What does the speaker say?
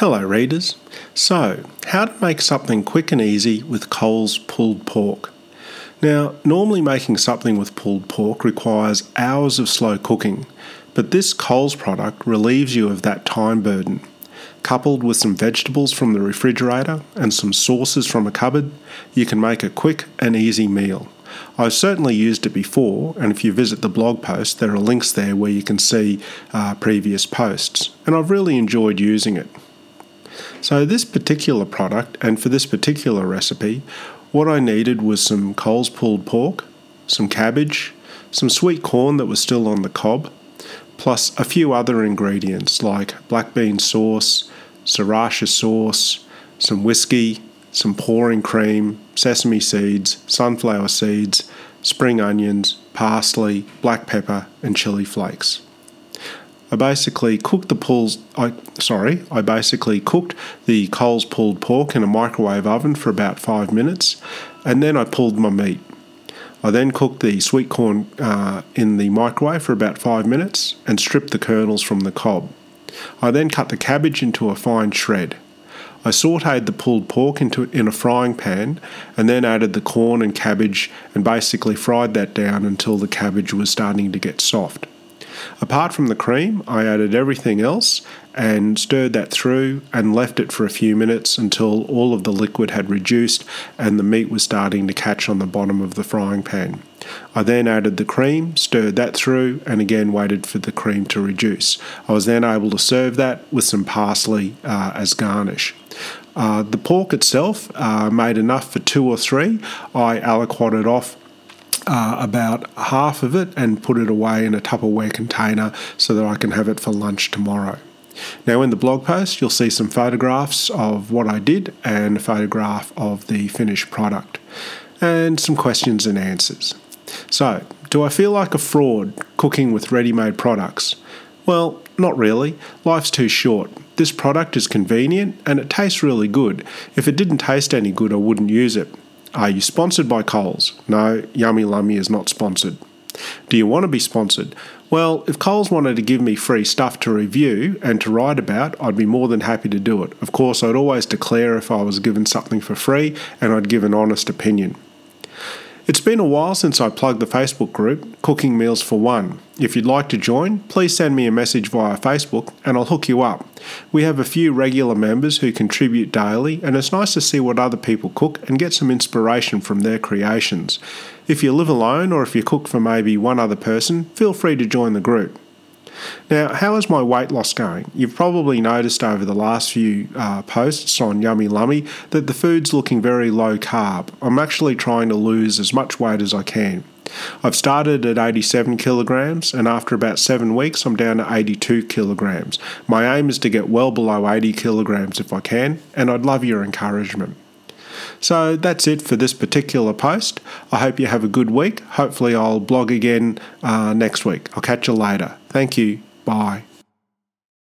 Hello, readers. So, how to make something quick and easy with Coles pulled pork. Now, normally making something with pulled pork requires hours of slow cooking, but this Coles product relieves you of that time burden. Coupled with some vegetables from the refrigerator and some sauces from a cupboard, you can make a quick and easy meal. I've certainly used it before, and if you visit the blog post, there are links there where you can see uh, previous posts, and I've really enjoyed using it. So, this particular product and for this particular recipe, what I needed was some Coles pulled pork, some cabbage, some sweet corn that was still on the cob, plus a few other ingredients like black bean sauce, sriracha sauce, some whiskey, some pouring cream, sesame seeds, sunflower seeds, spring onions, parsley, black pepper, and chili flakes. I basically cooked the pulls. I sorry, I basically cooked the Coles pulled pork in a microwave oven for about five minutes, and then I pulled my meat. I then cooked the sweet corn uh, in the microwave for about five minutes and stripped the kernels from the cob. I then cut the cabbage into a fine shred. I sauteed the pulled pork into in a frying pan and then added the corn and cabbage and basically fried that down until the cabbage was starting to get soft. Apart from the cream, I added everything else and stirred that through and left it for a few minutes until all of the liquid had reduced and the meat was starting to catch on the bottom of the frying pan. I then added the cream, stirred that through, and again waited for the cream to reduce. I was then able to serve that with some parsley uh, as garnish. Uh, the pork itself uh, made enough for two or three. I aliquoted off uh, about half of it and put it away in a Tupperware container so that I can have it for lunch tomorrow. Now, in the blog post, you'll see some photographs of what I did and a photograph of the finished product and some questions and answers. So, do I feel like a fraud cooking with ready made products? Well, not really. Life's too short. This product is convenient and it tastes really good. If it didn't taste any good, I wouldn't use it. Are you sponsored by Coles? No, Yummy Lummy is not sponsored. Do you want to be sponsored? Well, if Coles wanted to give me free stuff to review and to write about, I'd be more than happy to do it. Of course, I'd always declare if I was given something for free and I'd give an honest opinion. It's been a while since I plugged the Facebook group, Cooking Meals for One. If you'd like to join, please send me a message via Facebook and I'll hook you up. We have a few regular members who contribute daily, and it's nice to see what other people cook and get some inspiration from their creations. If you live alone or if you cook for maybe one other person, feel free to join the group. Now, how is my weight loss going? You've probably noticed over the last few uh, posts on Yummy Lummy that the food's looking very low carb. I'm actually trying to lose as much weight as I can. I've started at 87 kilograms, and after about seven weeks, I'm down to 82 kilograms. My aim is to get well below 80 kilograms if I can, and I'd love your encouragement. So that's it for this particular post. I hope you have a good week. Hopefully, I'll blog again uh, next week. I'll catch you later. Thank you. Bye.